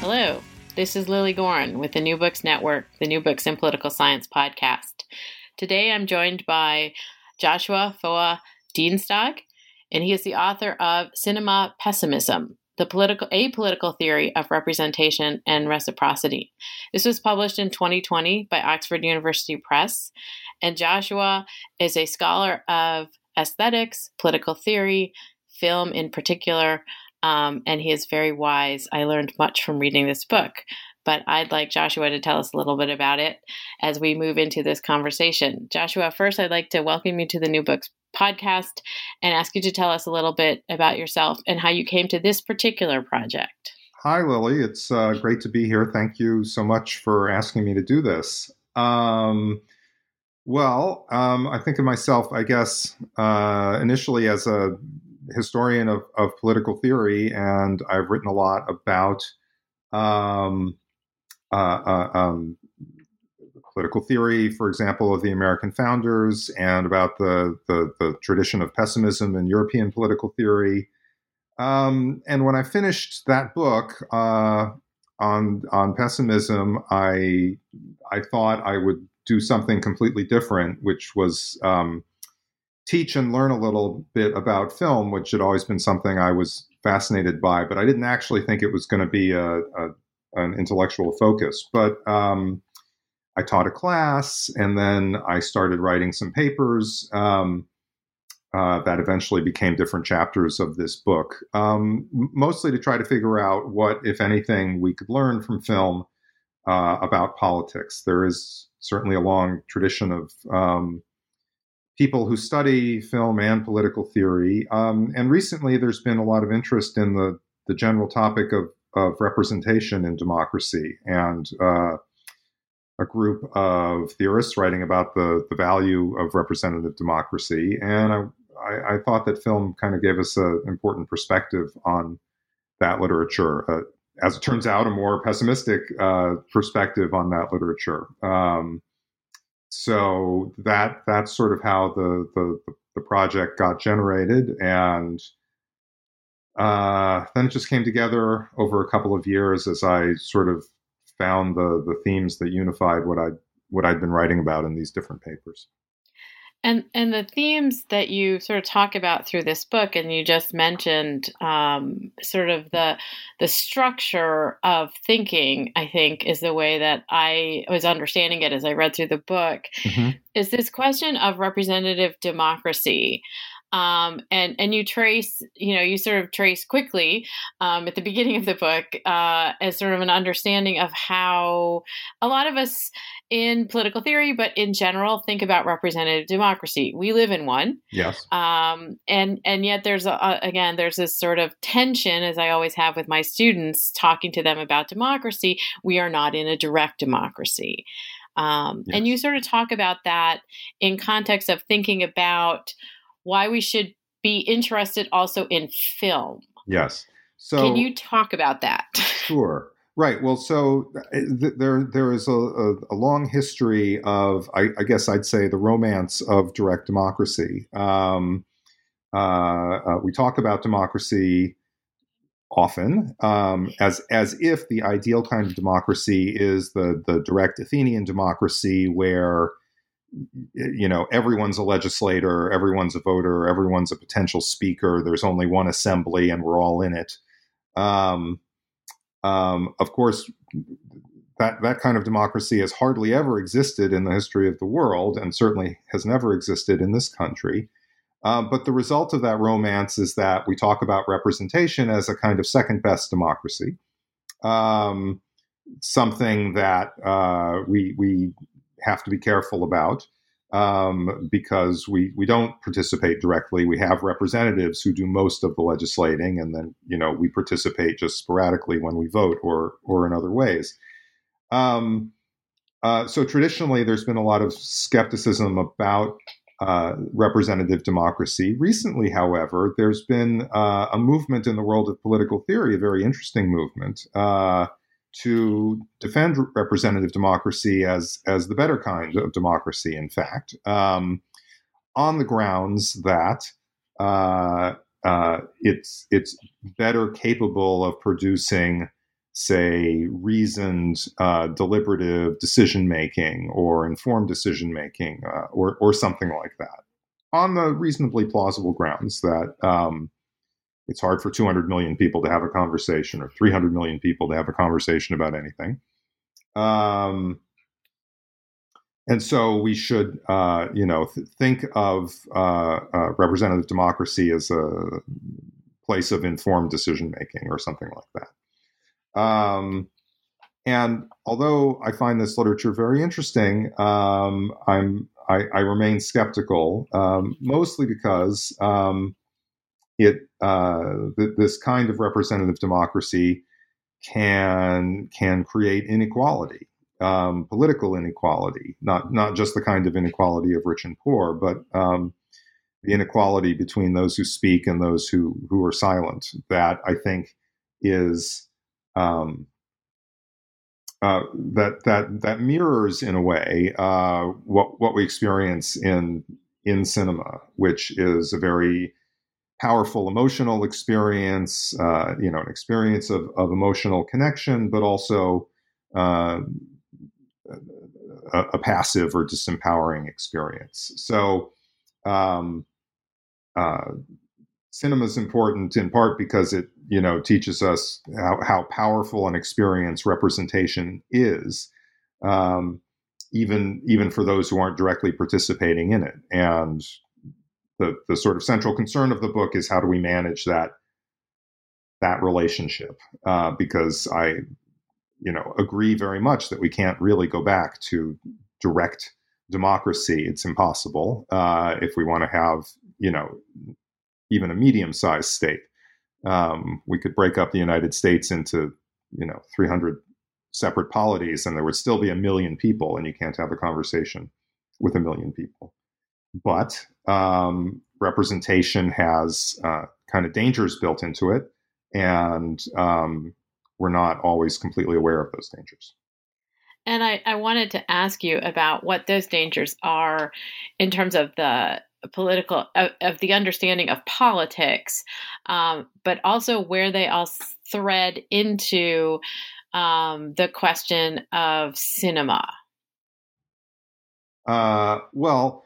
Hello, this is Lily Goren with the New Books Network, the New Books in Political Science podcast. Today I'm joined by Joshua Foa Dienstag, and he is the author of Cinema Pessimism, the political apolitical theory of representation and reciprocity. This was published in 2020 by Oxford University Press, and Joshua is a scholar of aesthetics, political theory, film in particular, um, and he is very wise. I learned much from reading this book, but I'd like Joshua to tell us a little bit about it as we move into this conversation. Joshua, first, I'd like to welcome you to the New Books podcast and ask you to tell us a little bit about yourself and how you came to this particular project. Hi, Lily. It's uh, great to be here. Thank you so much for asking me to do this. Um, well, um, I think of myself, I guess, uh, initially as a historian of, of political theory, and I've written a lot about um, uh, uh, um, political theory, for example, of the American founders, and about the, the, the tradition of pessimism in European political theory. Um, and when I finished that book uh, on on pessimism, I I thought I would do something completely different, which was um, teach and learn a little bit about film, which had always been something I was fascinated by, but I didn't actually think it was going to be a, a, an intellectual focus. But um, I taught a class, and then I started writing some papers um, uh, that eventually became different chapters of this book, um, mostly to try to figure out what, if anything, we could learn from film uh, about politics. There is certainly a long tradition of um, people who study film and political theory. Um, and recently, there's been a lot of interest in the, the general topic of, of representation in democracy and uh, a group of theorists writing about the, the value of representative democracy. And I, I, I thought that film kind of gave us an important perspective on that literature. Uh, as it turns out, a more pessimistic uh, perspective on that literature. Um, so that that's sort of how the the, the project got generated and uh, then it just came together over a couple of years as I sort of found the the themes that unified what I what I'd been writing about in these different papers. And and the themes that you sort of talk about through this book, and you just mentioned um, sort of the the structure of thinking. I think is the way that I was understanding it as I read through the book. Mm-hmm. Is this question of representative democracy? Um, and and you trace, you know, you sort of trace quickly um, at the beginning of the book uh, as sort of an understanding of how a lot of us in political theory, but in general, think about representative democracy. We live in one, yes, um, and and yet there's a, again there's this sort of tension, as I always have with my students, talking to them about democracy. We are not in a direct democracy. Um, yes. And you sort of talk about that in context of thinking about why we should be interested also in film. Yes. So can you talk about that? Sure. Right. Well, so uh, th- there there is a, a, a long history of, I, I, guess I'd say, the romance of direct democracy. Um, uh, uh, we talk about democracy often um, as as if the ideal kind of democracy is the the direct Athenian democracy, where you know everyone's a legislator everyone's a voter everyone's a potential speaker there's only one assembly and we're all in it. Um, um, of course that that kind of democracy has hardly ever existed in the history of the world and certainly has never existed in this country. Uh, but the result of that romance is that we talk about representation as a kind of second best democracy. Um, something that uh, we we have to be careful about. um, because we we don't participate directly. We have representatives who do most of the legislating, and then you know we participate just sporadically when we vote or or in other ways. Um, uh, so traditionally, there's been a lot of skepticism about uh, representative democracy. Recently, however, there's been uh, a movement in the world of political theory, a very interesting movement, uh, to defend representative democracy as as the better kind of democracy. In fact, um, on the grounds that uh, uh, it's it's better capable of producing say, reasoned, uh, deliberative decision making or informed decision making uh, or, or something like that, on the reasonably plausible grounds that um, it's hard for 200 million people to have a conversation or 300 million people to have a conversation about anything. Um, and so we should, uh, you know, th- think of uh, uh, representative democracy as a place of informed decision making or something like that. Um, and although I find this literature very interesting, um, I'm I, I, remain skeptical, um, mostly because um, it uh, th- this kind of representative democracy can can create inequality, um, political inequality, not not just the kind of inequality of rich and poor, but um, the inequality between those who speak and those who who are silent. That I think is um, uh, that that that mirrors in a way uh, what what we experience in in cinema, which is a very powerful emotional experience, uh, you know, an experience of, of emotional connection, but also uh, a, a, passive or disempowering experience. So, um, uh, cinema is important in part because it you know teaches us how, how powerful an experience representation is um, even even for those who aren't directly participating in it and the the sort of central concern of the book is how do we manage that that relationship uh, because I you know agree very much that we can't really go back to direct democracy it's impossible uh, if we want to have you know even a medium sized state. Um, we could break up the United States into, you know, 300 separate polities and there would still be a million people, and you can't have a conversation with a million people. But um, representation has uh, kind of dangers built into it, and um, we're not always completely aware of those dangers. And I, I wanted to ask you about what those dangers are in terms of the political of, of the understanding of politics, um, but also where they all thread into um, the question of cinema. Uh, well,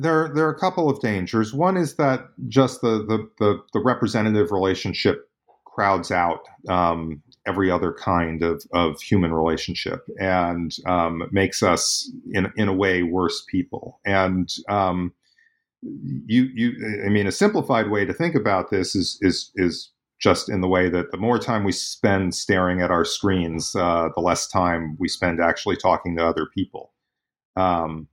there there are a couple of dangers. One is that just the the the, the representative relationship crowds out um, every other kind of, of human relationship and um, makes us in, in a way worse people and um, you you i mean a simplified way to think about this is is is just in the way that the more time we spend staring at our screens uh, the less time we spend actually talking to other people um,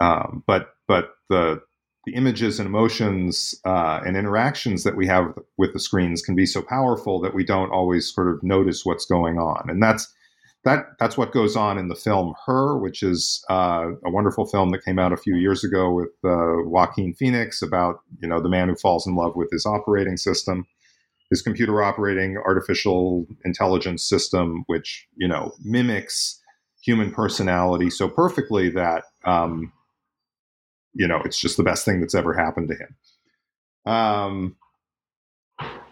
um, but but the the images and emotions uh, and interactions that we have with the screens can be so powerful that we don't always sort of notice what's going on. And that's that that's what goes on in the film Her, which is uh, a wonderful film that came out a few years ago with uh, Joaquin Phoenix about you know the man who falls in love with his operating system, his computer operating artificial intelligence system, which you know mimics human personality so perfectly that um, you know, it's just the best thing that's ever happened to him. Um,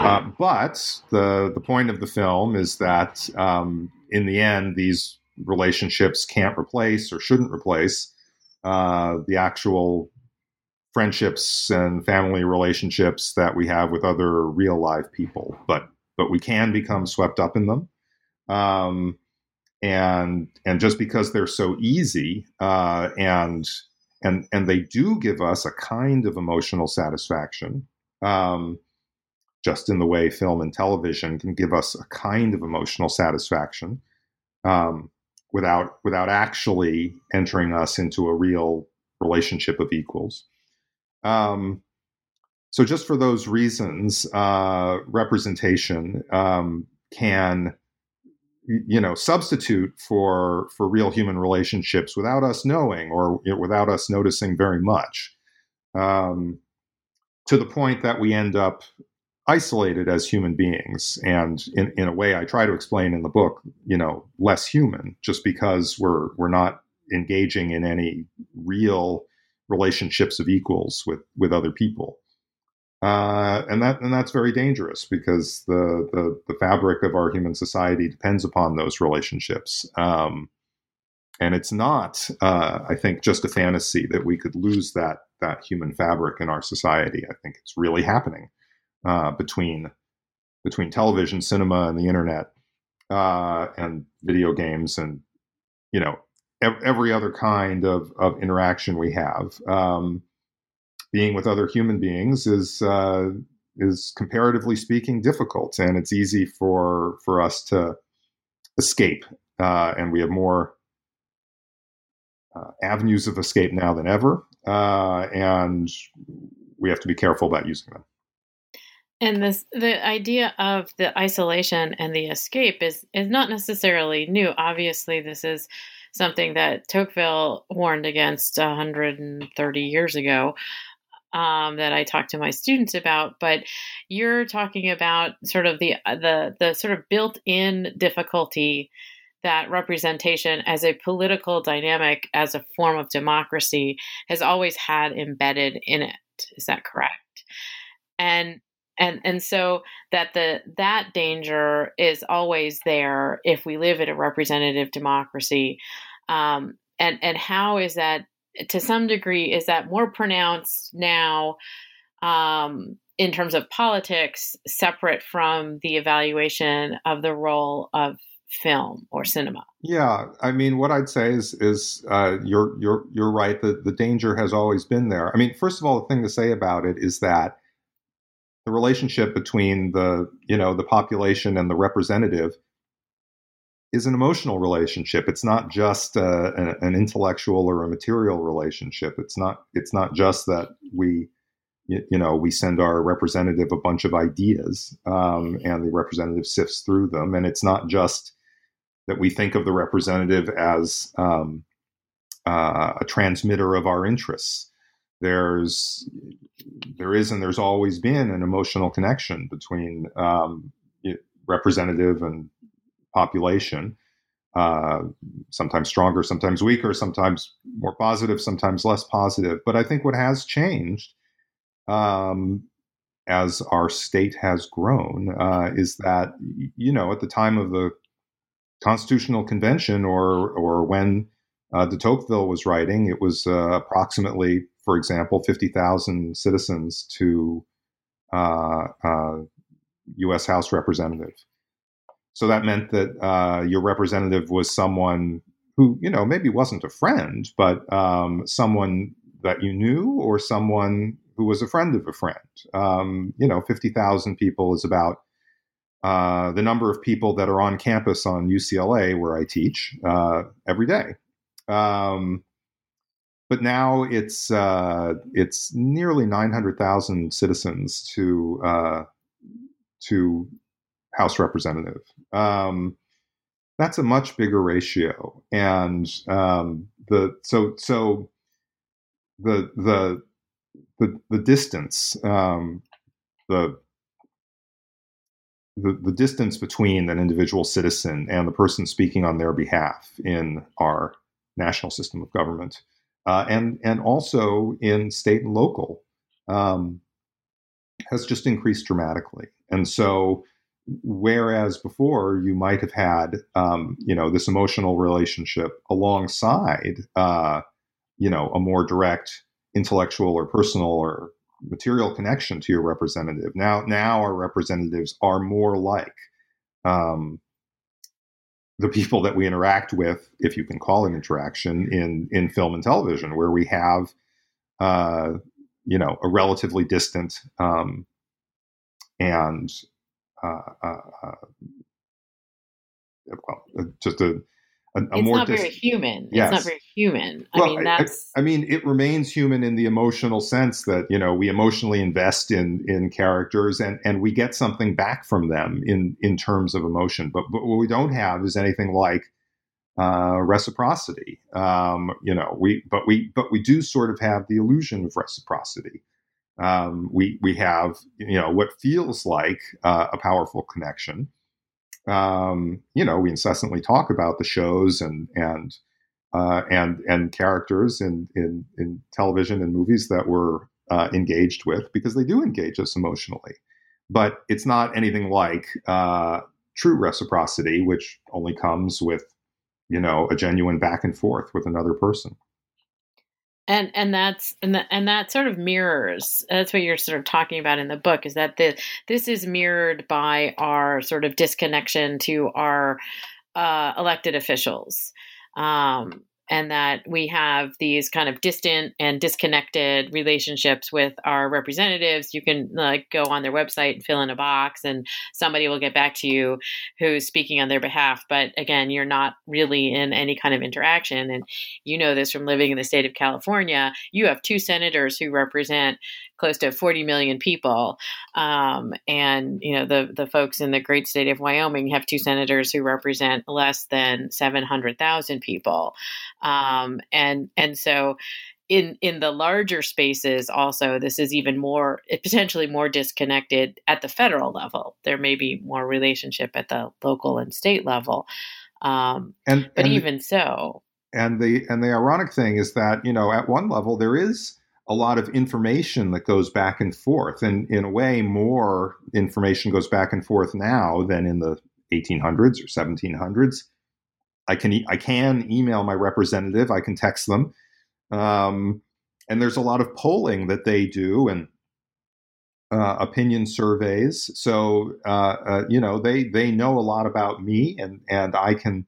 uh, but the the point of the film is that um, in the end, these relationships can't replace or shouldn't replace uh, the actual friendships and family relationships that we have with other real live people. But but we can become swept up in them. Um, and and just because they're so easy uh, and and and they do give us a kind of emotional satisfaction um, just in the way film and television can give us a kind of emotional satisfaction um, without without actually entering us into a real relationship of equals. Um, so, just for those reasons, uh, representation um, can, you know, substitute for for real human relationships without us knowing or without us noticing very much, um, to the point that we end up isolated as human beings, and in, in a way, I try to explain in the book, you know, less human, just because we're we're not engaging in any real relationships of equals with with other people. Uh, and that and that's very dangerous because the, the, the fabric of our human society depends upon those relationships. Um, and it's not, uh, I think, just a fantasy that we could lose that that human fabric in our society. I think it's really happening uh, between between television, cinema, and the internet, uh, and video games, and you know ev- every other kind of of interaction we have. Um, being with other human beings is uh, is comparatively speaking difficult, and it's easy for for us to escape, uh, and we have more uh, avenues of escape now than ever, uh, and we have to be careful about using them. And this the idea of the isolation and the escape is is not necessarily new. Obviously, this is something that Tocqueville warned against 130 years ago um, that I talk to my students about, but you're talking about sort of the uh, the the sort of built-in difficulty that representation as a political dynamic as a form of democracy has always had embedded in it. Is that correct? And and and so that the that danger is always there if we live in a representative democracy. Um, and and how is that to some degree is that more pronounced now um, in terms of politics separate from the evaluation of the role of film or cinema? Yeah i mean what i'd say is is uh, you're you're you're right the, the danger has always been there. I mean first of all the thing to say about it is that the relationship between the you know the population and the representative is an emotional relationship. It's not just uh, an, an, intellectual or a material relationship. It's not. It's not just that we, you, know, we send our representative a bunch of ideas, um, and the representative sifts through them. And it's not just that we think of the representative as um, uh, a transmitter of our interests. There's, there is, and there's always been an emotional connection between um, representative and population, uh, sometimes stronger, sometimes weaker, sometimes more positive, sometimes less positive. But I think what has changed um, as our state has grown uh, is that, you know, at the time of the Constitutional Convention or, or when uh, de Tocqueville was writing, it was uh, approximately, for example, 50,000 citizens to U.S. Uh, uh, House representative. So that meant that uh, your representative was someone who, you know, maybe wasn't a friend, but um, someone that you knew or someone who was a friend of a friend. Um, you know, 50,000 people is about uh, the number of people that are on campus on UCLA, where I teach, uh, every day. Um, but now it's uh, it's nearly 900,000 citizens to uh, to House representative. Um, that's a much bigger ratio, and um, the so so the the the the distance um, the the, the distance between an individual citizen and the person speaking on their behalf in our national system of government, uh, and and also in state and local, um, has just increased dramatically. And so whereas before you might have had um, you know this emotional relationship alongside uh, you know a more direct intellectual or personal or material connection to your representative. Now now our representatives are more like um, the people that we interact with if you can call it interaction in in film and television where we have uh, you know a relatively distant um, and Uh, uh, uh, well, just a, a, a it's more not dis- very human. Yes. It's not very human. I mean, that's I, mean, it remains human in the emotional sense that you know we emotionally invest in in characters and and we get something back from them in in terms of emotion. But but what we don't have is anything like uh, reciprocity. Um, you know, we but we but we do sort of have the illusion of reciprocity. Um, we we have you know what feels like uh, a powerful connection. Um, you know, we incessantly talk about the shows and and uh, and and characters in, in in television and movies that we're uh, engaged with because they do engage us emotionally. But it's not anything like uh, true reciprocity, which only comes with you know a genuine back and forth with another person. And and that's and that and that sort of mirrors that's what you're sort of talking about in the book is that the this is mirrored by our sort of disconnection to our uh, elected officials. Um, and that we have these kind of distant and disconnected relationships with our representatives. You can like go on their website and fill in a box, and somebody will get back to you who's speaking on their behalf. But again, you're not really in any kind of interaction. And you know this from living in the state of California. You have two senators who represent close to 40 million people. Um, and, you know, the, the folks in the great state of Wyoming have two senators who represent less than 700,000 people. Um, and, and so, in in the larger spaces also this is even more potentially more disconnected at the federal level there may be more relationship at the local and state level um, And but and, even so and the and the ironic thing is that you know at one level there is a lot of information that goes back and forth, and in a way, more information goes back and forth now than in the 1800s or 1700s. I can e- I can email my representative, I can text them, um, and there's a lot of polling that they do and uh, opinion surveys. So uh, uh, you know they they know a lot about me, and and I can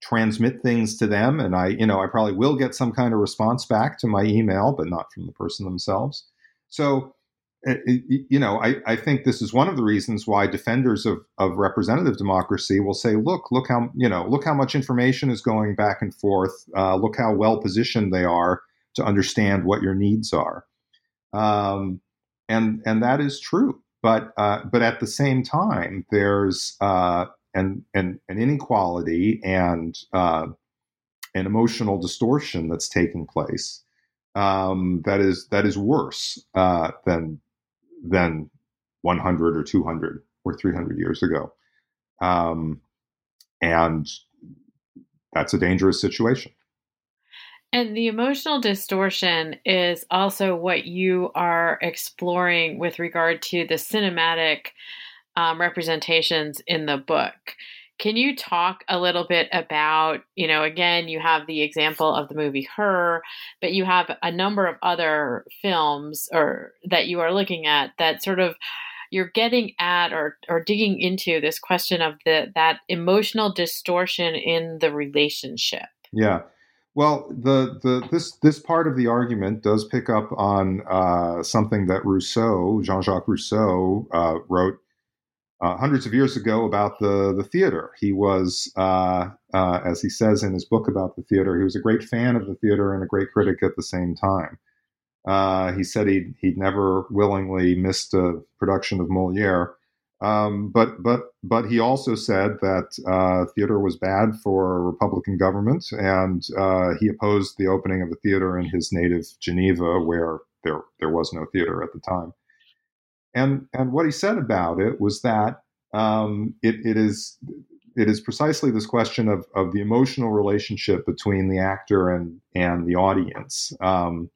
transmit things to them. And i you know i probably will get some kind of response back to my email but not from the person themselves. So you know I, I think this is one of the reasons why defenders of, of representative democracy will say look look how you know look how much information is going back and forth. Uh, look how well positioned they are to understand what your needs are. Um, and and that is true. But uh, but at the same time there's uh, and and an inequality and uh, an emotional distortion that's taking place um, that is that is worse uh, than than 100 or 200 or 300 years ago, um, and that's a dangerous situation. And the emotional distortion is also what you are exploring with regard to the cinematic um, representations in the book. Can you talk a little bit about, you know, again, you have the example of the movie Her, but you have a number of other films or that you are looking at that sort of you're getting at or or digging into this question of the that emotional distortion in the relationship. Yeah. Well, the, the this this part of the argument does pick up on uh, something that Rousseau, Jean-Jacques Rousseau, uh, wrote uh, hundreds of years ago about the the theater. He was, uh, uh, as he says in his book about the theater, he was a great fan of the theater and a great critic at the same time. Uh, he said he'd he'd never willingly missed a production of Moliere, um, but but but he also said that uh, theater was bad for a Republican government, and uh, he opposed the opening of a theater in his native Geneva, where there there was no theater at the time. And and what he said about it was that um, it, it is it is precisely this question of, of the emotional relationship between the actor and and the audience. Um,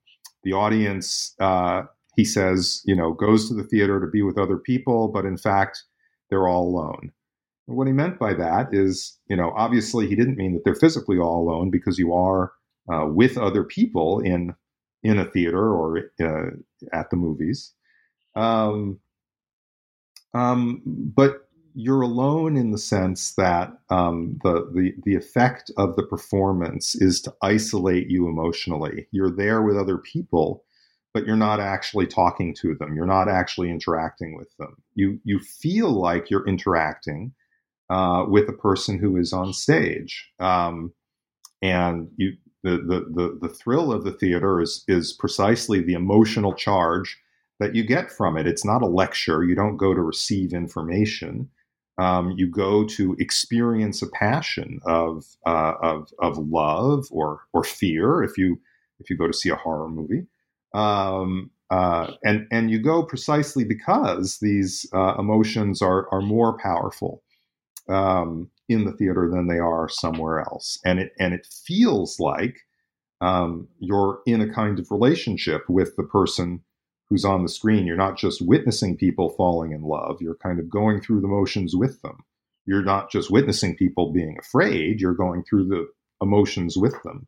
the audience, uh, he says, you know, goes to the theater to be with other people, but in fact, they're all alone. And what he meant by that is, you know, obviously he didn't mean that they're physically all alone because you are uh, with other people in in a theater or uh, at the movies. Um, um, but you're alone in the sense that um, the, the the effect of the performance is to isolate you emotionally. You're there with other people, but you're not actually talking to them. You're not actually interacting with them. You you feel like you're interacting uh, with a person who is on stage. Um, and you the, the the the thrill of the theater is is precisely the emotional charge that you get from it. It's not a lecture. You don't go to receive information. Um, you go to experience a passion of uh, of of love or or fear. If you if you go to see a horror movie, um, uh, and and you go precisely because these uh, emotions are are more powerful um, in the theater than they are somewhere else, and it and it feels like um, you're in a kind of relationship with the person who's on the screen. You're not just witnessing people falling in love. You're kind of going through the motions with them. You're not just witnessing people being afraid. You're going through the emotions with them.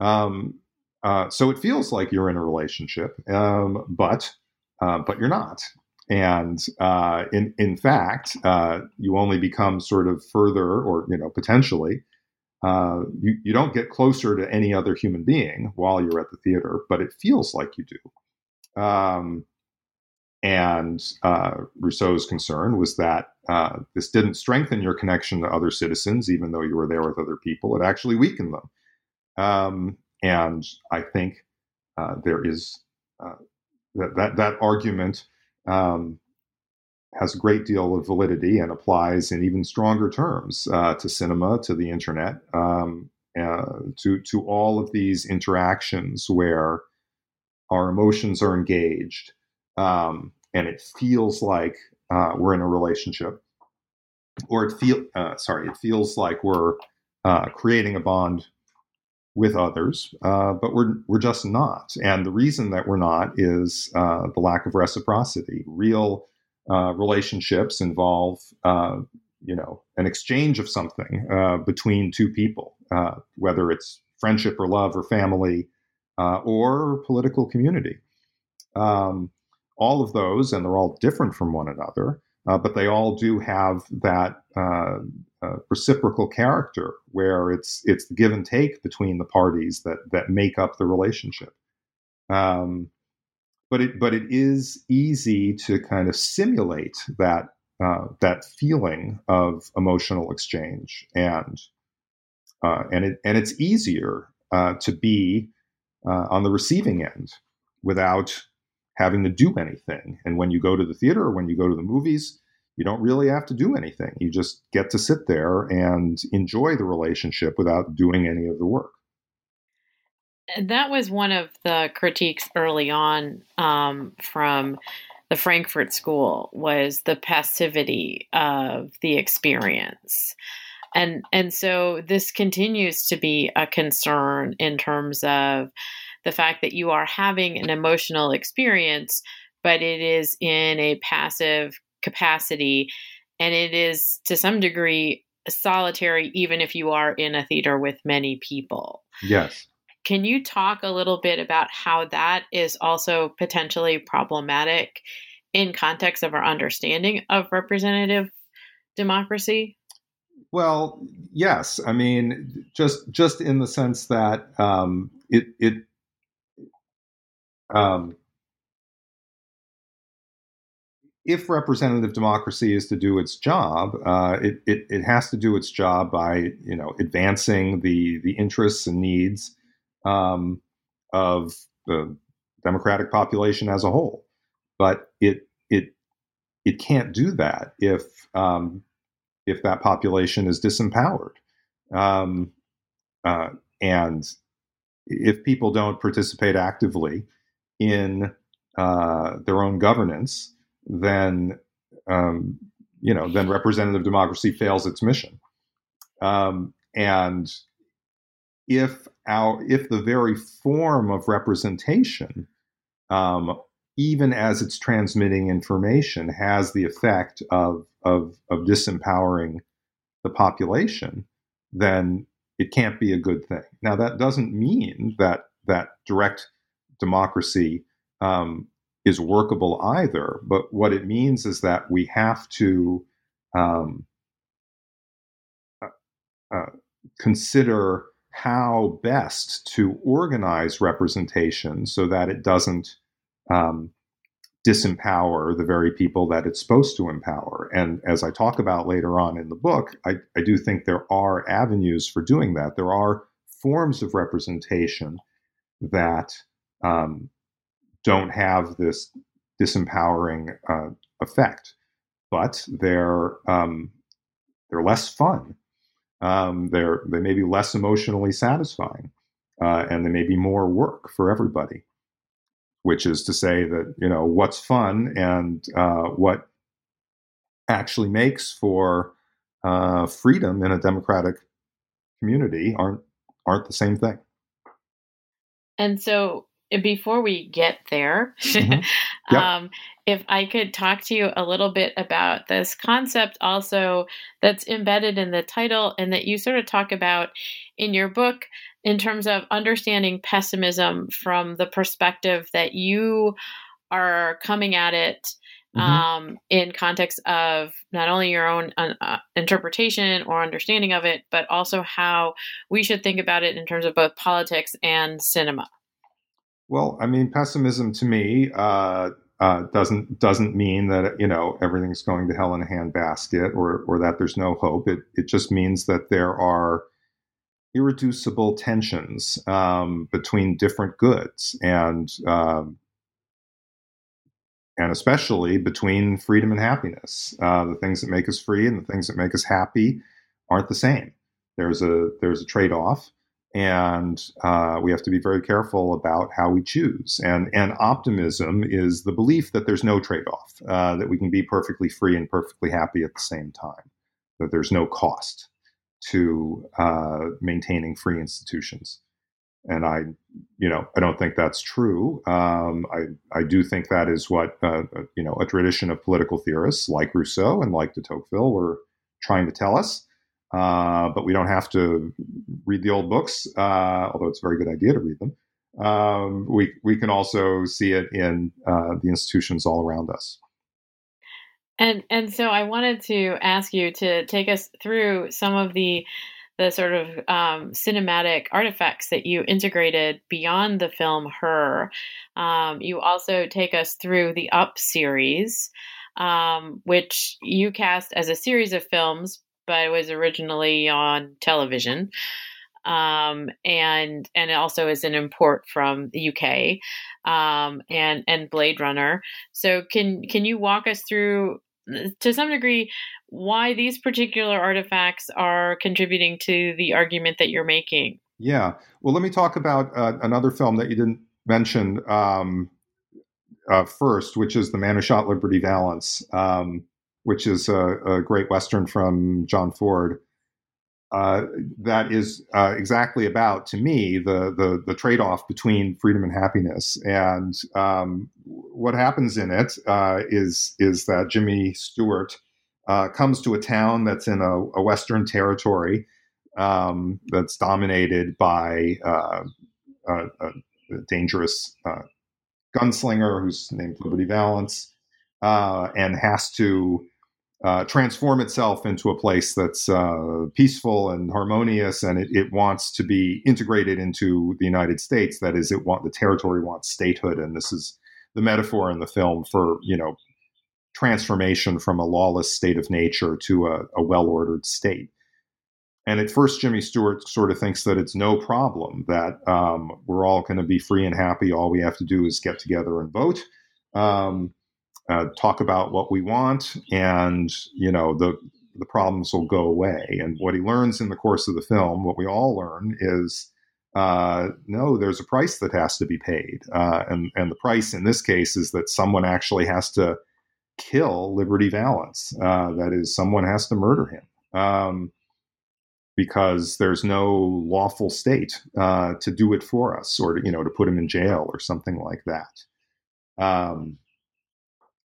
Um, uh, so it feels like you're in a relationship, um, but uh, but you're not. And uh, in in fact, uh, you only become sort of further, or you know, potentially, uh, you you don't get closer to any other human being while you're at the theater, but it feels like you do. Um, and uh, Rousseau's concern was that uh, this didn't strengthen your connection to other citizens, even though you were there with other people. It actually weakened them. Um, and I think uh, there is uh, that, that, that argument um, has a great deal of validity and applies in even stronger terms uh, to cinema, to the internet, um, uh, to to all of these interactions where our emotions are engaged, um, and it feels like uh, we're in a relationship, or it feel uh, sorry, it feels like we're uh, creating a bond with others, uh, but we're we're just not. And the reason that we're not is uh, the lack of reciprocity. Real uh, relationships involve, you know, an exchange of something between two people, whether it's friendship or love or family or political community. Um, all of those, and they're all different from one another, but they all do have that uh, reciprocal character where it's it's the give and take between the parties that that make up the relationship. Um, but it but it is easy to kind of simulate that uh, that feeling of emotional exchange and uh, and it and it's easier uh, to be uh, on the receiving end without having to do anything. And when you go to the theater or when you go to the movies, you don't really have to do anything. You just get to sit there and enjoy the relationship without doing any of the work. That was one of the critiques early on um, from the Frankfurt School was the passivity of the experience. And and so this continues to be a concern in terms of the fact that you are having an emotional experience, but it is in a passive capacity. And it is to some degree solitary, even if you are in a theater with many people. Yes. Can you talk a little bit about how that is also potentially problematic in context of our understanding of representative democracy? Well, yes. I mean, just just in the sense that um, it it um, if representative democracy is to do its job, uh, it, it, it, has to do its job by you know advancing the the interests and needs um, of the democratic population as a whole. But it it it can't do that if um, if that population is disempowered, um, uh, and if people don't participate actively in uh, their own governance then um, you know then representative democracy fails its mission. Um, and if our if the very form of representation, um, even as it's transmitting information, has the effect of of of disempowering the population, then it can't be a good thing. Now that doesn't mean that that direct democracy um, is workable either. But what it means is that we have to um, uh, uh, consider how best to organize representation so that it doesn't um, disempower the very people that it's supposed to empower. And as I talk about later on in the book, I, I do think there are avenues for doing that. There are forms of representation that um, don't have this disempowering uh, effect, but they're um, they're less fun. Um, they're they may be less emotionally satisfying, uh, and they may be more work for everybody. Which is to say that you know what's fun and uh, what actually makes for uh, freedom in a democratic community aren't aren't the same thing. And so before we get there, mm-hmm. yep. um, if I could talk to you a little bit about this concept also that's embedded in the title and that you sort of talk about in your book in terms of understanding pessimism from the perspective that you are coming at it mm-hmm. um, in context of not only your own uh, uh, interpretation or understanding of it, but also how we should think about it in terms of both politics and cinema. Well, I mean, pessimism to me uh, uh, doesn't doesn't mean that you know everything's going to hell in a handbasket or or that there's no hope. It it just means that there are irreducible tensions um, between different goods and um, and especially between freedom and happiness. Uh, the things that make us free and the things that make us happy aren't the same. There's a there's a trade off, and uh, we have to be very careful about how we choose. And and optimism is the belief that there's no trade off, uh, that we can be perfectly free and perfectly happy at the same time, that there's no cost to uh, maintaining free institutions and I, you know, I don't think that's true. Um, I I do think that is what uh, uh, you know a tradition of political theorists like Rousseau and like de Tocqueville were trying to tell us. Uh, but we don't have to read the old books, uh, although it's a very good idea to read them. Um, we we can also see it in uh, the institutions all around us. And and so I wanted to ask you to take us through some of the the sort of um, cinematic artifacts that you integrated beyond the film Her. Um, you also take us through the Up series, um, which you cast as a series of films, but it was originally on television. Um, and and it also is an import from the UK, um, and and Blade Runner. So can can you walk us through to some degree why these particular artifacts are contributing to the argument that you're making. Yeah. Well, let me talk about uh, another film that you didn't mention um, uh, first, which is The Man Who Shot Liberty Valance, um, which is a, a, great Western from John Ford. Uh, that is uh, exactly about, to me, the the, the trade off between freedom and happiness. And um, what happens in it uh, is is that Jimmy Stewart uh, comes to a town that's in a, a Western territory um, that's dominated by uh, a, a, dangerous gunslinger who's named Liberty Valance and has to uh, transform itself into a place that's uh, peaceful and harmonious, and it, it, wants to be integrated into the United States. That is, it want the territory wants statehood, and this is the metaphor in the film for you know transformation from a lawless state of nature to a, a well ordered state. And at first, Jimmy Stewart sort of thinks that it's no problem, that um, we're all going to be free and happy. All we have to do is get together and vote, um, uh, talk about what we want, and, you know, the, the problems will go away. And what he learns in the course of the film, what we all learn, is uh, no, there's a price that has to be paid. Uh, and, and the price in this case is that someone actually has to kill Liberty Valance. Uh, that is, someone has to murder him um, because there's no lawful state uh, to do it for us, or to, you know, to put him in jail or something like that. Um,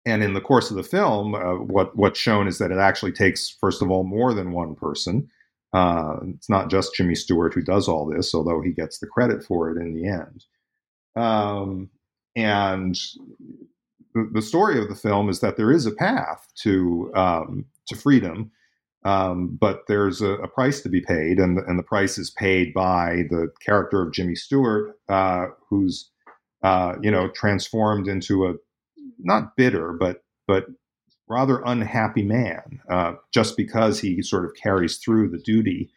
and in the course of the film, uh, what what's shown is that it actually takes, first of all, more than one person. Uh, it's not just Jimmy Stewart who does all this, although he gets the credit for it in the end. Um, and the, story of the film is that there is a path to um, to freedom, um, but there's a, a, price to be paid, and and the price is paid by the character of Jimmy Stewart, uh, who's uh, you know transformed into a not bitter but but rather unhappy man, uh, just because he sort of carries through the duty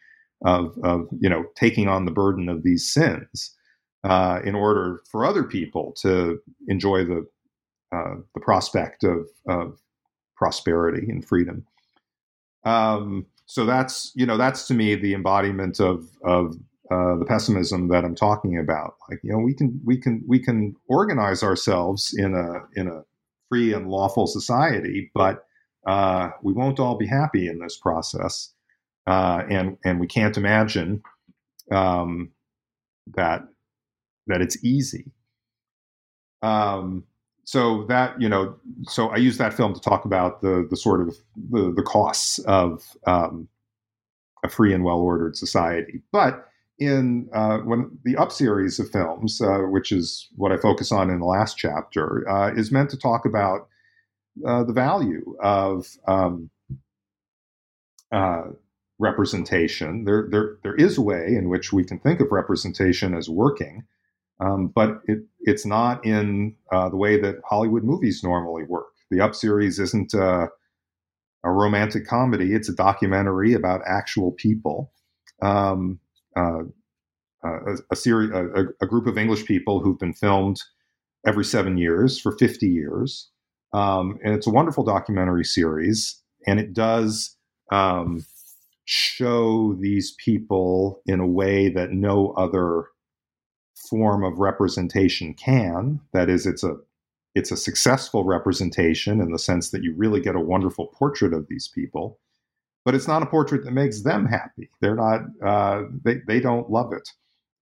of, of you know taking on the burden of these sins uh, in order for other people to enjoy the uh, the prospect of, of prosperity and freedom. Um, so that's you know that's to me the embodiment of of uh, the pessimism that I'm talking about. Like you know we can we can we can organize ourselves in a in a free and lawful society, but uh, we won't all be happy in this process, uh, and and we can't imagine um, that that it's easy. Um, so that you know, so I use that film to talk about the the sort of the, the costs of um, a free and well ordered society. But in uh, when the Up series of films, uh, which is what I focus on in the last chapter, uh, is meant to talk about uh, the value of um, uh, representation. There, there, there is a way in which we can think of representation as working. Um, but it, it's not in uh, the way that Hollywood movies normally work. The Up series isn't a, a romantic comedy; it's a documentary about actual people. Um, uh, a, a series, a, a, group of English people who've been filmed every seven years for 50 years, um, and it's a wonderful documentary series. And it does um, show these people in a way that no other form of representation can. That is, it's a it's a successful representation in the sense that you really get a wonderful portrait of these people, but it's not a portrait that makes them happy. They're not uh, they they don't love it,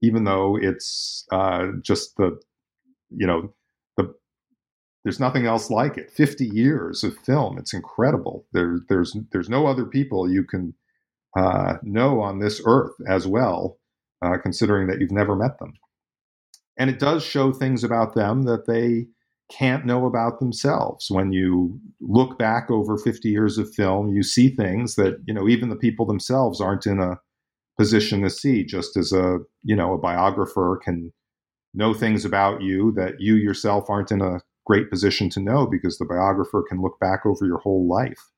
even though it's uh, just the you know the there's nothing else like it. Fifty years of film, it's incredible. There there's there's no other people you can uh, know on this earth as well, uh, considering that you've never met them and it does show things about them that they can't know about themselves. When you look back over 50 years of film, you see things that, you know, even the people themselves aren't in a position to see, just as a, you know, a biographer can know things about you that you yourself aren't in a great position to know because the biographer can look back over your whole life.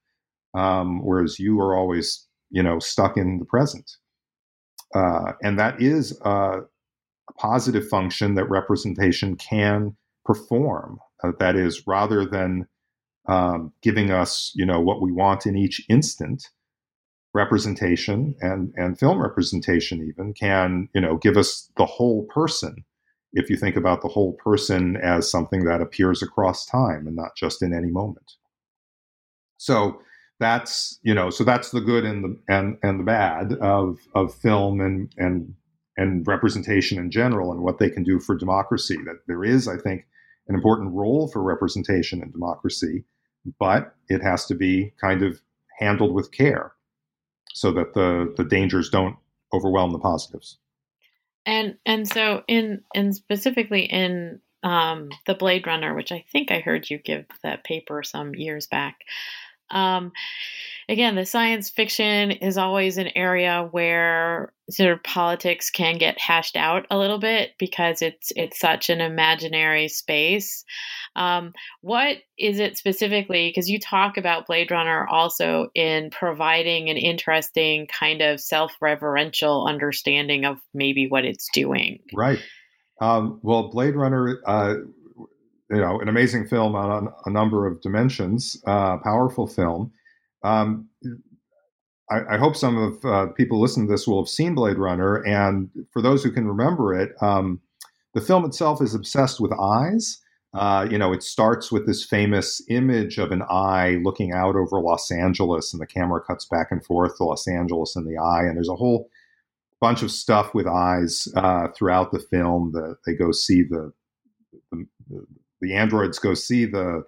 Um, whereas you are always, you know, stuck in the present. Uh, and that is uh, a positive function that representation can perform. Uh, that is, rather than um, giving us, you know, what we want in each instant, representation and and film representation even can, you know, give us the whole person. If you think about the whole person as something that appears across time and not just in any moment. So that's you know so that's the good and the and and the bad of of film and and and representation in general and what they can do for democracy. That there is, I think, an important role for representation in democracy, but it has to be kind of handled with care so that the, the dangers don't overwhelm the positives. And and so in and specifically in um, the Blade Runner, which I think I heard you give that paper some years back. Um, again, the science fiction is always an area where sort of politics can get hashed out a little bit because it's it's such an imaginary space. Um, what is it specifically? Because you talk about Blade Runner also in providing an interesting kind of self-referential understanding of maybe what it's doing. Right. Um, well, Blade Runner. Uh, you know, an amazing film on a number of dimensions, uh, powerful film. Um, I, I, hope some of uh, people listening to this will have seen Blade Runner, and for those who can remember it, um, the film itself is obsessed with eyes. Uh, you know, it starts with this famous image of an eye looking out over Los Angeles, and the camera cuts back and forth to Los Angeles and the eye, and there's a whole bunch of stuff with eyes uh, throughout the film. That they go see the, the, the androids go see the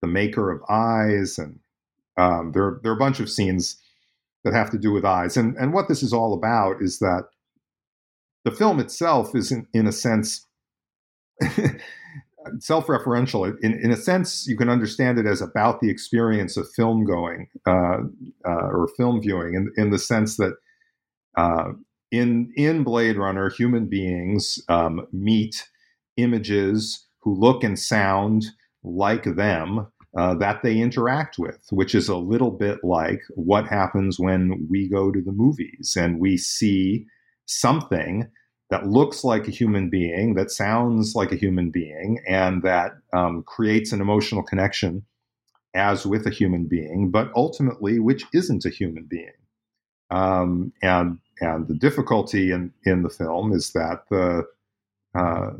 the maker of eyes, and um, there there are a bunch of scenes that have to do with eyes. And and what this is all about is that the film itself is in, in a sense self-referential. In in a sense, you can understand it as about the experience of film going uh, uh, or film viewing, in in the sense that. Uh, in in Blade Runner, human beings um, meet images who look and sound like them uh, that they interact with, which is a little bit like what happens when we go to the movies and we see something that looks like a human being, that sounds like a human being, and that um, creates an emotional connection as with a human being, but ultimately which isn't a human being. Um, and and the difficulty in in the film is that the uh,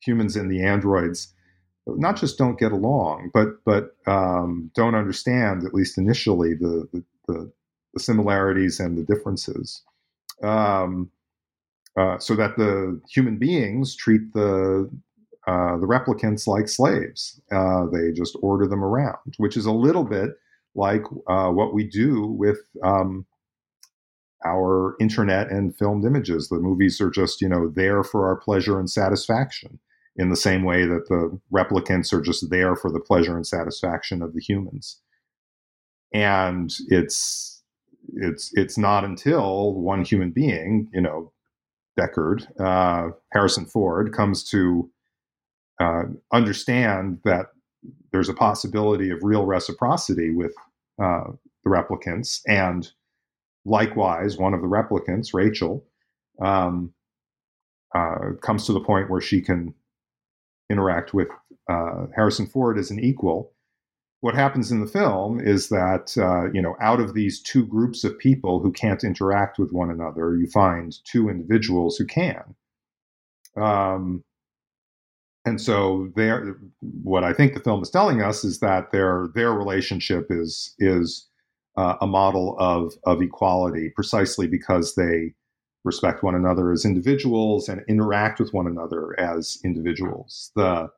humans and the androids not just don't get along, but but um, don't understand at least initially the the, the, similarities and the differences. Um, uh, so that the human beings treat the uh, the replicants like slaves. Uh, they just order them around, which is a little bit like uh, what we do with um, our internet and filmed images. The movies are just you know there for our pleasure and satisfaction, in the same way that the replicants are just there for the pleasure and satisfaction of the humans. And it's it's it's not until one human being, you know, Deckard, uh, Harrison Ford, comes to uh, understand that there's a possibility of real reciprocity with uh, the replicants. And likewise, one of the replicants, Rachael, um, uh, comes to the point where she can interact with uh, Harrison Ford as an equal. What happens in the film is that uh, you know out of these two groups of people who can't interact with one another you find two individuals who can. Um, and so there what i think the film is telling us is that their their relationship is is uh, a model of of equality precisely because they respect one another as individuals and interact with one another as individuals the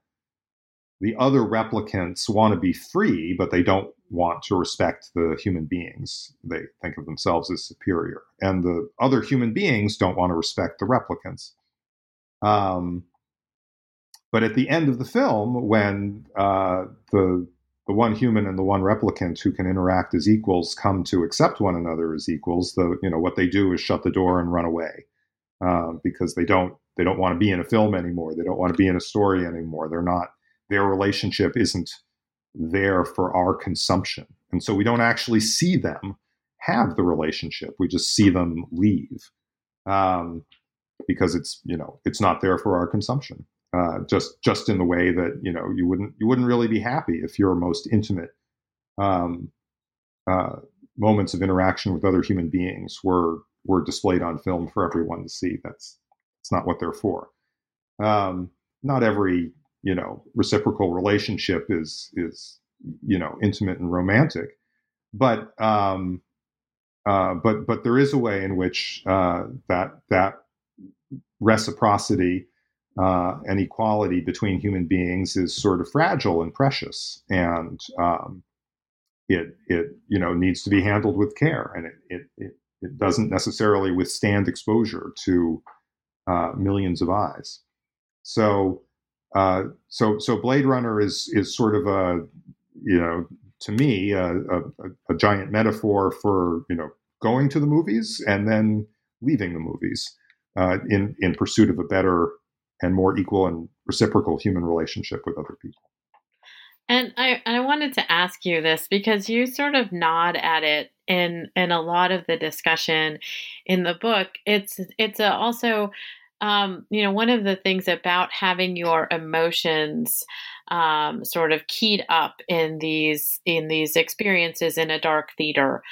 the other replicants want to be free, but they don't want to respect the human beings. They think of themselves as superior. And the other human beings don't want to respect the replicants. Um, but at the end of the film, when uh, the the one human and the one replicant who can interact as equals come to accept one another as equals, the you know what they do is shut the door and run away uh, because they don't they don't want to be in a film anymore. They don't want to be in a story anymore. They're not their relationship isn't there for our consumption. And so we don't actually see them have the relationship. We just see them leave um, because it's you know it's not there for our consumption. Uh, just just in the way that you know you wouldn't you wouldn't really be happy if your most intimate um, uh, moments of interaction with other human beings were were displayed on film for everyone to see. That's it's not what they're for. Um, not every you know reciprocal relationship is is you know intimate and romantic but um uh, but but there is a way in which uh, that that reciprocity uh, and equality between human beings is sort of fragile and precious, and um, it it you know needs to be handled with care, and it it it, it doesn't necessarily withstand exposure to uh, millions of eyes. So uh, so so Blade Runner is is sort of a you know to me a, a, a, giant metaphor for you know going to the movies and then leaving the movies uh, in in pursuit of a better and more equal and reciprocal human relationship with other people. And I, I wanted to ask you this because you sort of nod at it in in a lot of the discussion in the book. It's it's a, also um, you know, one of the things about having your emotions um, sort of keyed up in these in these experiences in a dark theater,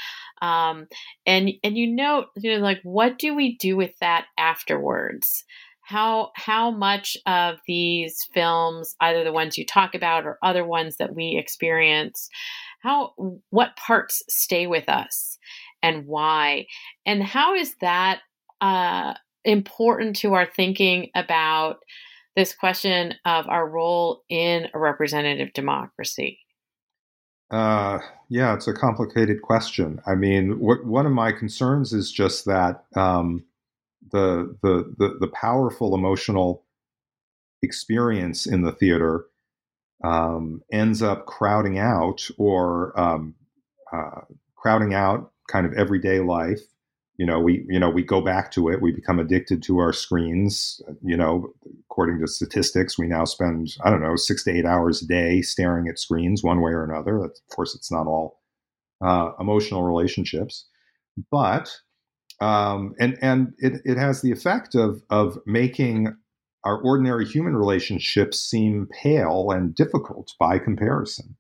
um, and and you know, you know, like what do we do with that afterwards? How how much of these films, either the ones you talk about or other ones that we experience, how what parts stay with us and why, and how is that uh, important to our thinking about this question of our role in a representative democracy? Uh, yeah, it's a complicated question. I mean, what, one of my concerns is just that um, the, the, the the powerful emotional experience in the theater um, ends up crowding out or um, uh, crowding out kind of everyday life. You know we you know we go back to it. We become addicted to our screens. You know according to statistics we now spend i don't know six to eight hours a day staring at screens one way or another. Of course it's not all uh, emotional relationships. But um, and and it, it has the effect of of making our ordinary human relationships seem pale and difficult by comparison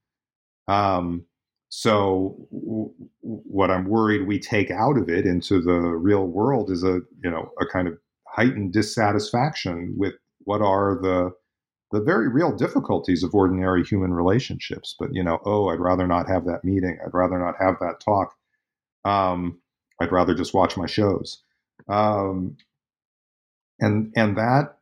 um, so w- what I'm worried we take out of it into the real world is a you know a kind of heightened dissatisfaction with what are the the very real difficulties of ordinary human relationships. But you know, oh, I'd rather not have that meeting. I'd rather not have that talk. Um, I'd rather just watch my shows. Um, and and that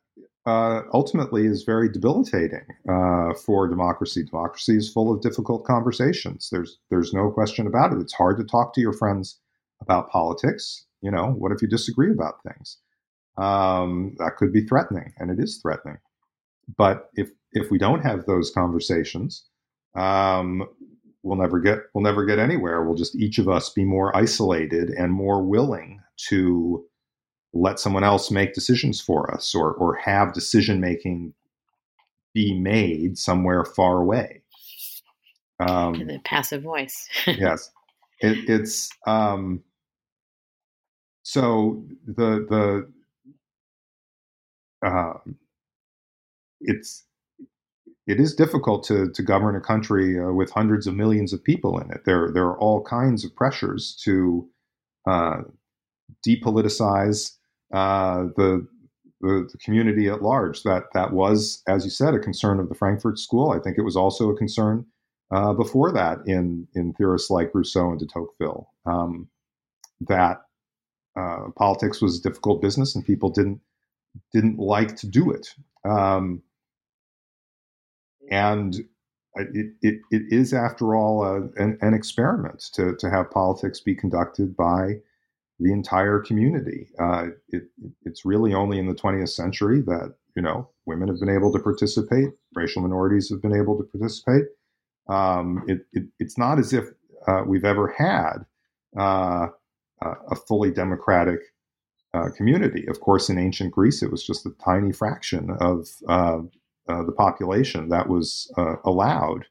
uh, ultimately is very debilitating uh, for democracy. Democracy is full of difficult conversations. There's there's no question about it. It's hard to talk to your friends about politics. You know, what if you disagree about things? Um, that could be threatening, and it is threatening. But if if we don't have those conversations, um, we'll never get we'll never get anywhere. We'll just each of us be more isolated and more willing to let someone else make decisions for us or or have decision making be made somewhere far away. Um, the passive voice. yes, it, it's um, so the the uh, it's it is difficult to to govern a country uh, with hundreds of millions of people in it. There there are all kinds of pressures to uh, depoliticize uh, the, the, the community at large. That that was, as you said, a concern of the Frankfurt School. I think it was also a concern uh, before that in in theorists like Rousseau and de Tocqueville. Um, that uh, politics was a difficult business and people didn't didn't like to do it. Um, and it, it, it is, after all, uh, an, an, experiment to, to have politics be conducted by the entire community. Uh, it, it's really only in the 20th century that you know women have been able to participate, racial minorities have been able to participate. Um, it, it, it's not as if uh, we've ever had uh, a fully democratic uh, community. Of course, in ancient Greece, it was just a tiny fraction of uh, uh, the population that was allowed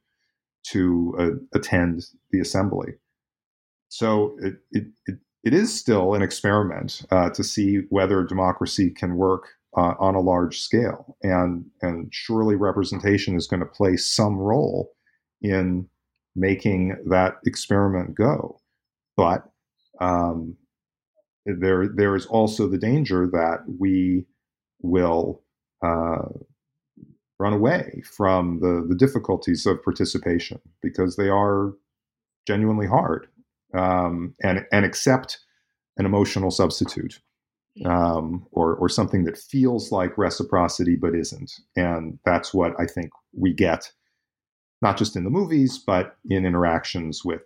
to attend the assembly. So it, it, it it is still an experiment uh, to see whether democracy can work uh, on a large scale, and and surely representation is going to play some role in making that experiment go. But um, there there is also the danger that we will uh, run away from the the difficulties of participation because they are genuinely hard um, and and accept an emotional substitute um, or or something that feels like reciprocity but isn't. And that's what I think we get, not just in the movies, but in interactions with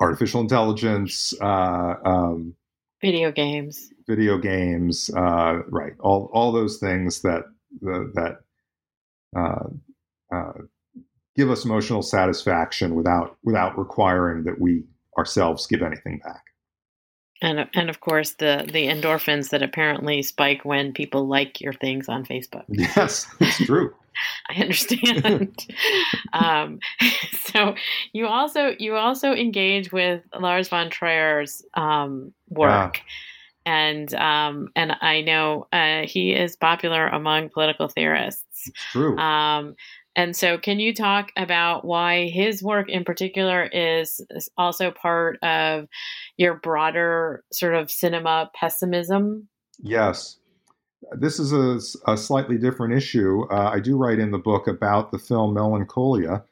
artificial intelligence, uh, um, video games, video games, uh, right? All all those things that that uh, uh give us emotional satisfaction without without requiring that we ourselves give anything back. And and of course the the endorphins that apparently spike when people like your things on Facebook. Yes, it's true. I understand. um, so you also you also engage with Lars von Trier's um, work. And um, and I know uh, he is popular among political theorists. It's true. Um, and so, can you talk about why his work in particular is, also part of your broader sort of cinema pessimism? Yes. This is a, a slightly different issue. Uh, I do write in the book about the film Melancholia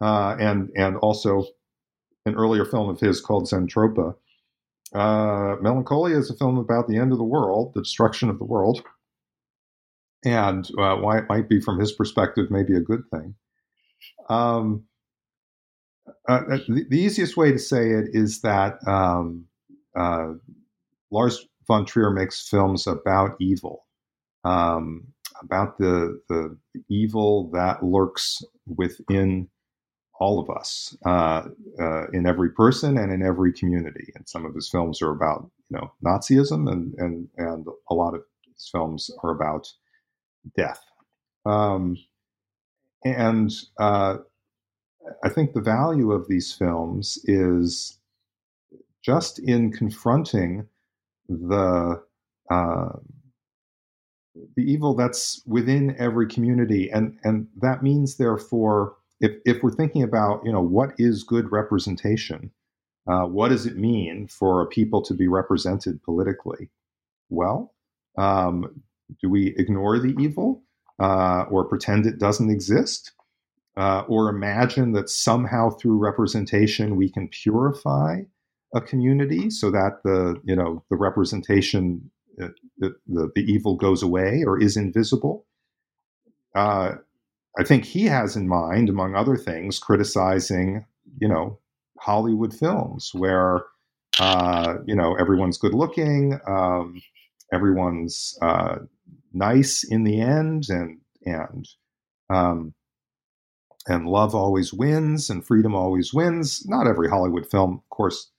uh, and, and also an earlier film of his called Zentropa. Uh, Melancholia is a film about the end of the world, the destruction of the world and uh, why it might be from his perspective maybe a good thing. Um, uh, uh, the, the, easiest way to say it is that um, uh, Lars von Trier makes films about evil, um, about the, the evil that lurks within all of us uh, uh, in every person and in every community. And some of his films are about you know Nazism, and and and a lot of his films are about death. Um, and uh, I think the value of these films is just in confronting the uh, the evil that's within every community, and and that means therefore, if if we're thinking about you know what is good representation, uh, what does it mean for a people to be represented politically? Well, um, do we ignore the evil uh, or pretend it doesn't exist? Uh, or imagine that somehow through representation we can purify a community so that the you know the representation uh, the, the, the evil goes away or is invisible. Uh, I think he has in mind, among other things, criticizing you know Hollywood films where uh, you know everyone's good looking, um, everyone's uh, nice in the end, and and um, and love always wins and freedom always wins. Not every Hollywood film, of course,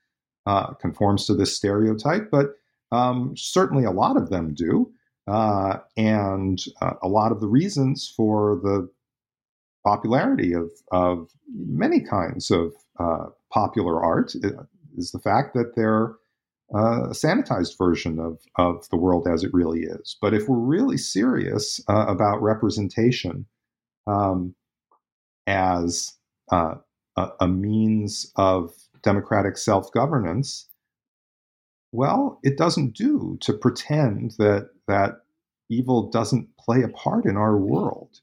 uh, conforms to this stereotype, but um, certainly a lot of them do. Uh, and uh, a lot of the reasons for the popularity of, of many kinds of uh, popular art uh, is the fact that they're uh, a sanitized version of, of the world as it really is. But if we're really serious uh, about representation um, as uh, a, a, means of democratic self governance, well, it doesn't do to pretend that that evil doesn't play a part in our world.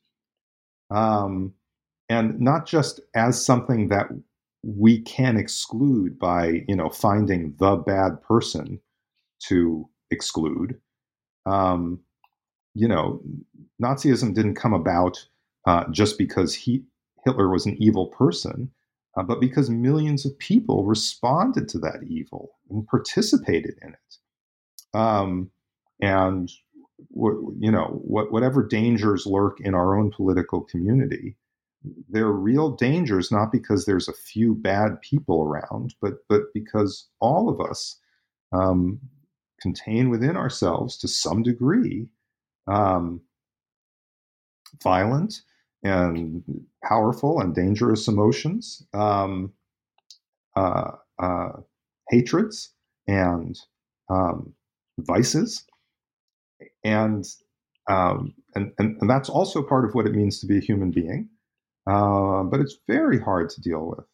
Um, and not just as something that we can exclude by you know finding the bad person to exclude. Um, you know nazism didn't come about uh, just because he hitler was an evil person uh, but because millions of people responded to that evil and participated in it. Um, and you know what, whatever dangers lurk in our own political community they're real dangers not because there's a few bad people around, but but because all of us um, contain within ourselves to some degree um, violent and powerful and dangerous emotions, um, uh, uh, hatreds, and um, vices, and, um, and and and that's also part of what it means to be a human being. Uh, but it's very hard to deal with.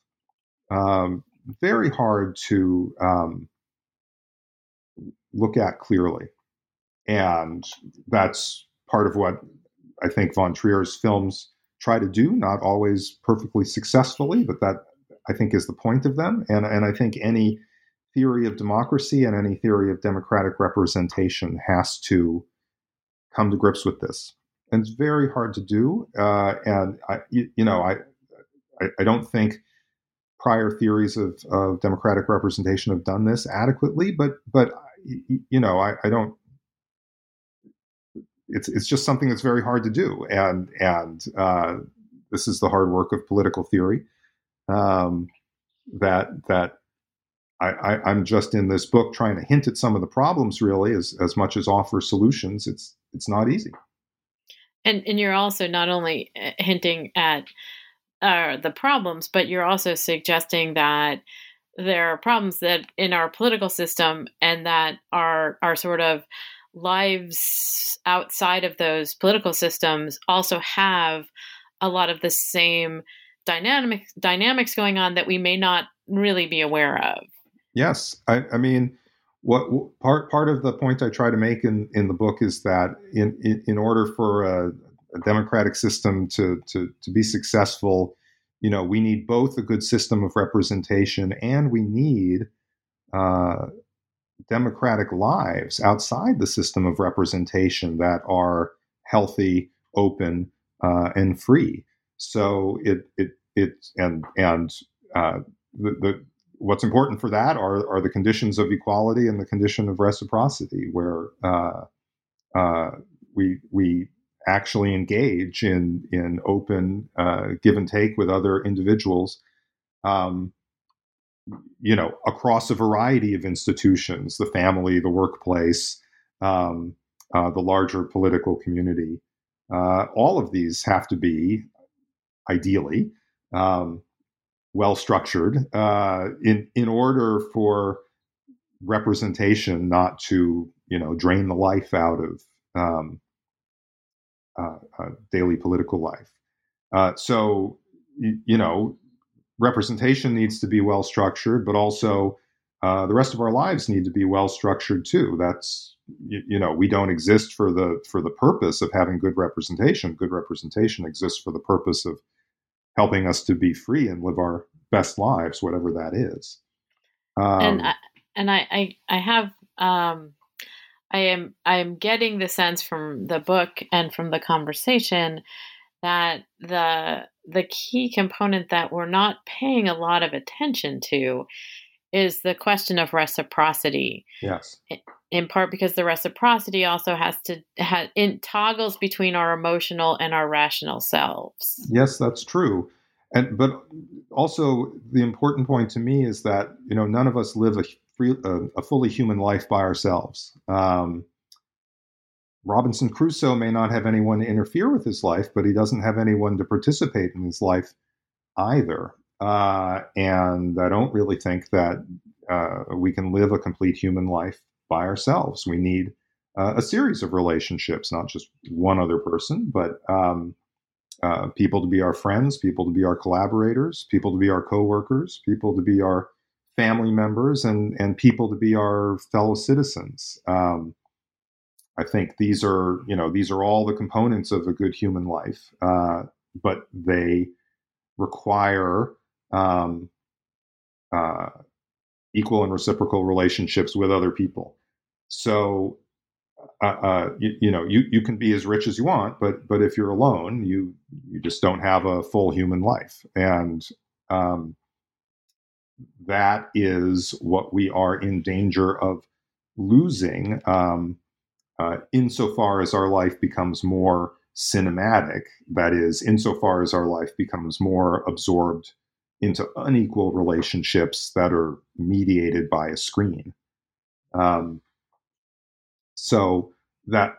Um, very hard to um, look at clearly. And that's part of what I think von Trier's films try to do, not always perfectly successfully, but that I think is the point of them. And, and I think any theory of democracy and any theory of democratic representation has to come to grips with this and it's very hard to do. Uh, and I, you, you know, I, I, I, don't think prior theories of, of democratic representation have done this adequately. But, but you know, I, I don't. It's it's just something that's very hard to do, and and uh, this is the hard work of political theory. Um, that that I, am just in this book trying to hint at some of the problems, really, as as much as offer solutions. It's it's not easy and and you're also not only uh, hinting at uh, the problems, but you're also suggesting that there are problems that in our political system and that our our sort of lives outside of those political systems also have a lot of the same dynamic dynamics going on that we may not really be aware of. Yes, I, I mean, what part part of the point I try to make in, in the book is that in in, in order for a, a, democratic system to, to to be successful, you know, we need both a good system of representation and we need uh, democratic lives outside the system of representation that are healthy, open, uh, and free. So it it it and and uh, the, the what's important for that are, are the conditions of equality and the condition of reciprocity, where uh, uh, we we actually engage in in open uh, give and take with other individuals. Um, you know, across a variety of institutions, the family, the workplace, um, uh, the larger political community. Uh, all of these have to be, ideally, um, well structured uh, in in order for representation not to you know drain the life out of um, uh, uh, daily political life. Uh, so you, you, know representation needs to be well structured, but also uh, the rest of our lives need to be well structured too. That's you, you know we don't exist for the for the purpose of having good representation. Good representation exists for the purpose of helping us to be free and live our best lives, whatever that is. Um, and I, and I, I, I have, um, I am, I am getting the sense from the book and from the conversation that the the key component that we're not paying a lot of attention to is the question of reciprocity. Yes. In part because the reciprocity also has to ha, it toggles between our emotional and our rational selves. Yes, that's true. And but also the important point to me is that you know none of us live a free, a, a fully human life by ourselves. Um, Robinson Crusoe may not have anyone to interfere with his life, but he doesn't have anyone to participate in his life either. Uh, and I don't really think that uh, we can live a complete human life by ourselves. We need uh, a series of relationships, not just one other person, but um, uh, people to be our friends, people to be our collaborators, people to be our coworkers, people to be our family members, and and people to be our fellow citizens. Um, I think these are you know these are all the components of a good human life, uh, but they require um, uh, equal and reciprocal relationships with other people. So uh, uh, you, you, know, you, you can be as rich as you want, but but if you're alone, you you just don't have a full human life, and um, that is what we are in danger of losing, um, uh, insofar as our life becomes more cinematic. That is, insofar as our life becomes more absorbed into unequal relationships that are mediated by a screen. Um, so that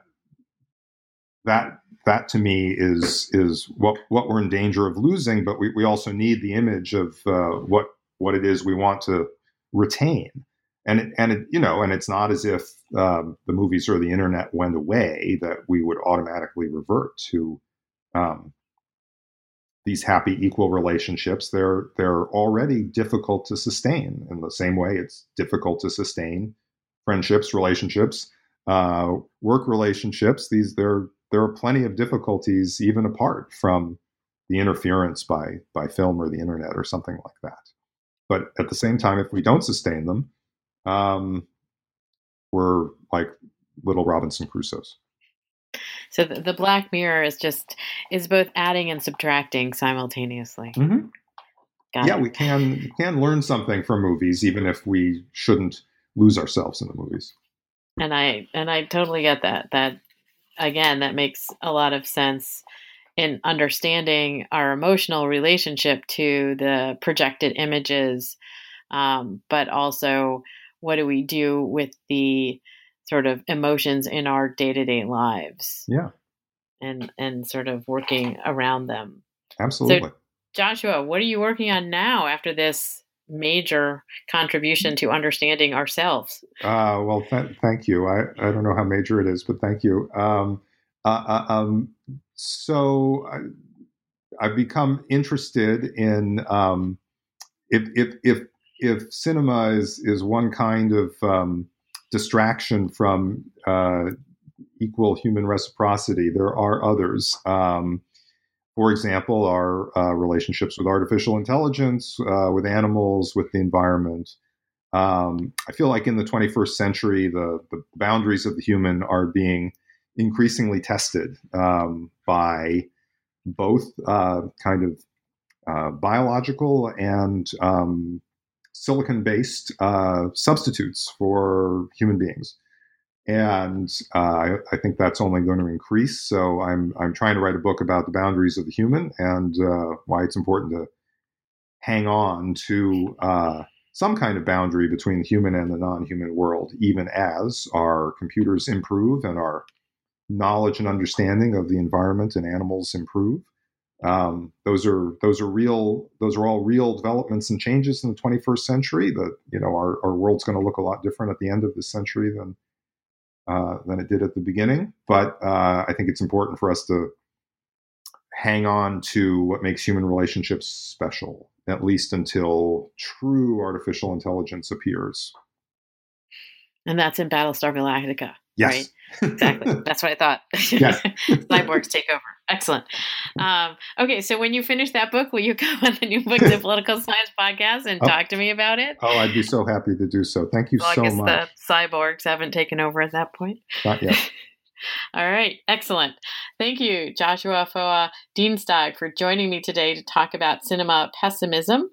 that that to me is is what what we're in danger of losing. But we, we also need the image of uh, what what it is we want to retain. And it, and it, you know, and it's not as if um, the movies or the internet went away that we would automatically revert to um, these happy equal relationships. They're they're already difficult to sustain. In the same way, it's difficult to sustain friendships, relationships, uh, work relationships, these there there are plenty of difficulties even apart from the interference by by film or the internet or something like that. But at the same time, if we don't sustain them, um, we're like little Robinson Crusoes. So the, the, Black Mirror is just is both adding and subtracting simultaneously. Mm-hmm. yeah, it. we can we can learn something from movies, even if we shouldn't lose ourselves in the movies and I and I totally get that. That again, that makes a lot of sense in understanding our emotional relationship to the projected images, um, but also what do we do with the sort of emotions in our day to day lives? Yeah, and and sort of working around them. Absolutely. So, Joshua, what are you working on now after this major contribution to understanding ourselves. Uh, well, th- thank you. I, I don't know how major it is, but thank you. Um, uh, uh, um, so I, have become interested in um, if, if, if, if cinema is, is one kind of um, distraction from uh, equal human reciprocity, there are others. Um, for example, our uh, relationships with artificial intelligence, uh, with animals, with the environment. Um, I feel like in the 21st century, the, the boundaries of the human are being increasingly tested um, by both uh, kind of uh, biological and um, silicon based uh, substitutes for human beings. And uh, I, I, think that's only going to increase. So I'm I'm trying to write a book about the boundaries of the human and uh, why it's important to hang on to uh, some kind of boundary between the human and the non-human world, even as our computers improve and our knowledge and understanding of the environment and animals improve. Um, those are those are real. Those are all real developments and changes in the 21st century. That you know our, our world's going to look a lot different at the end of this century than uh, than it did at the beginning. But uh, I think it's important for us to hang on to what makes human relationships special, at least until true artificial intelligence appears. And that's in Battlestar Galactica. Yes. Right? exactly. That's what I thought. Yes. Cyborgs take over. Excellent. Um, okay, so when you finish that book, will you come on the New Books in Political Science podcast and oh. talk to me about it? Oh, I'd be so happy to do so. Thank you well, so I guess much. The cyborgs haven't taken over at that point. Not yet. All right, excellent. Thank you, Joshua Foa Dienstag, for joining me today to talk about cinema pessimism,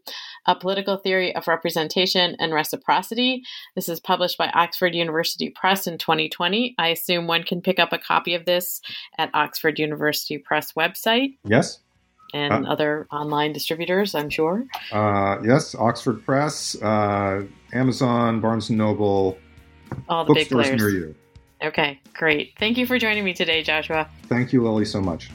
a political theory of representation and reciprocity. This is published by Oxford University Press in 2020. I assume one can pick up a copy of this at Oxford University Press website. Yes. And uh, other online distributors, I'm sure. Uh, yes, Oxford Press, uh, Amazon, Barnes and Noble, all the big players near you. Okay, great. Thank you for joining me today, Joshua. Thank you, Lily, so much.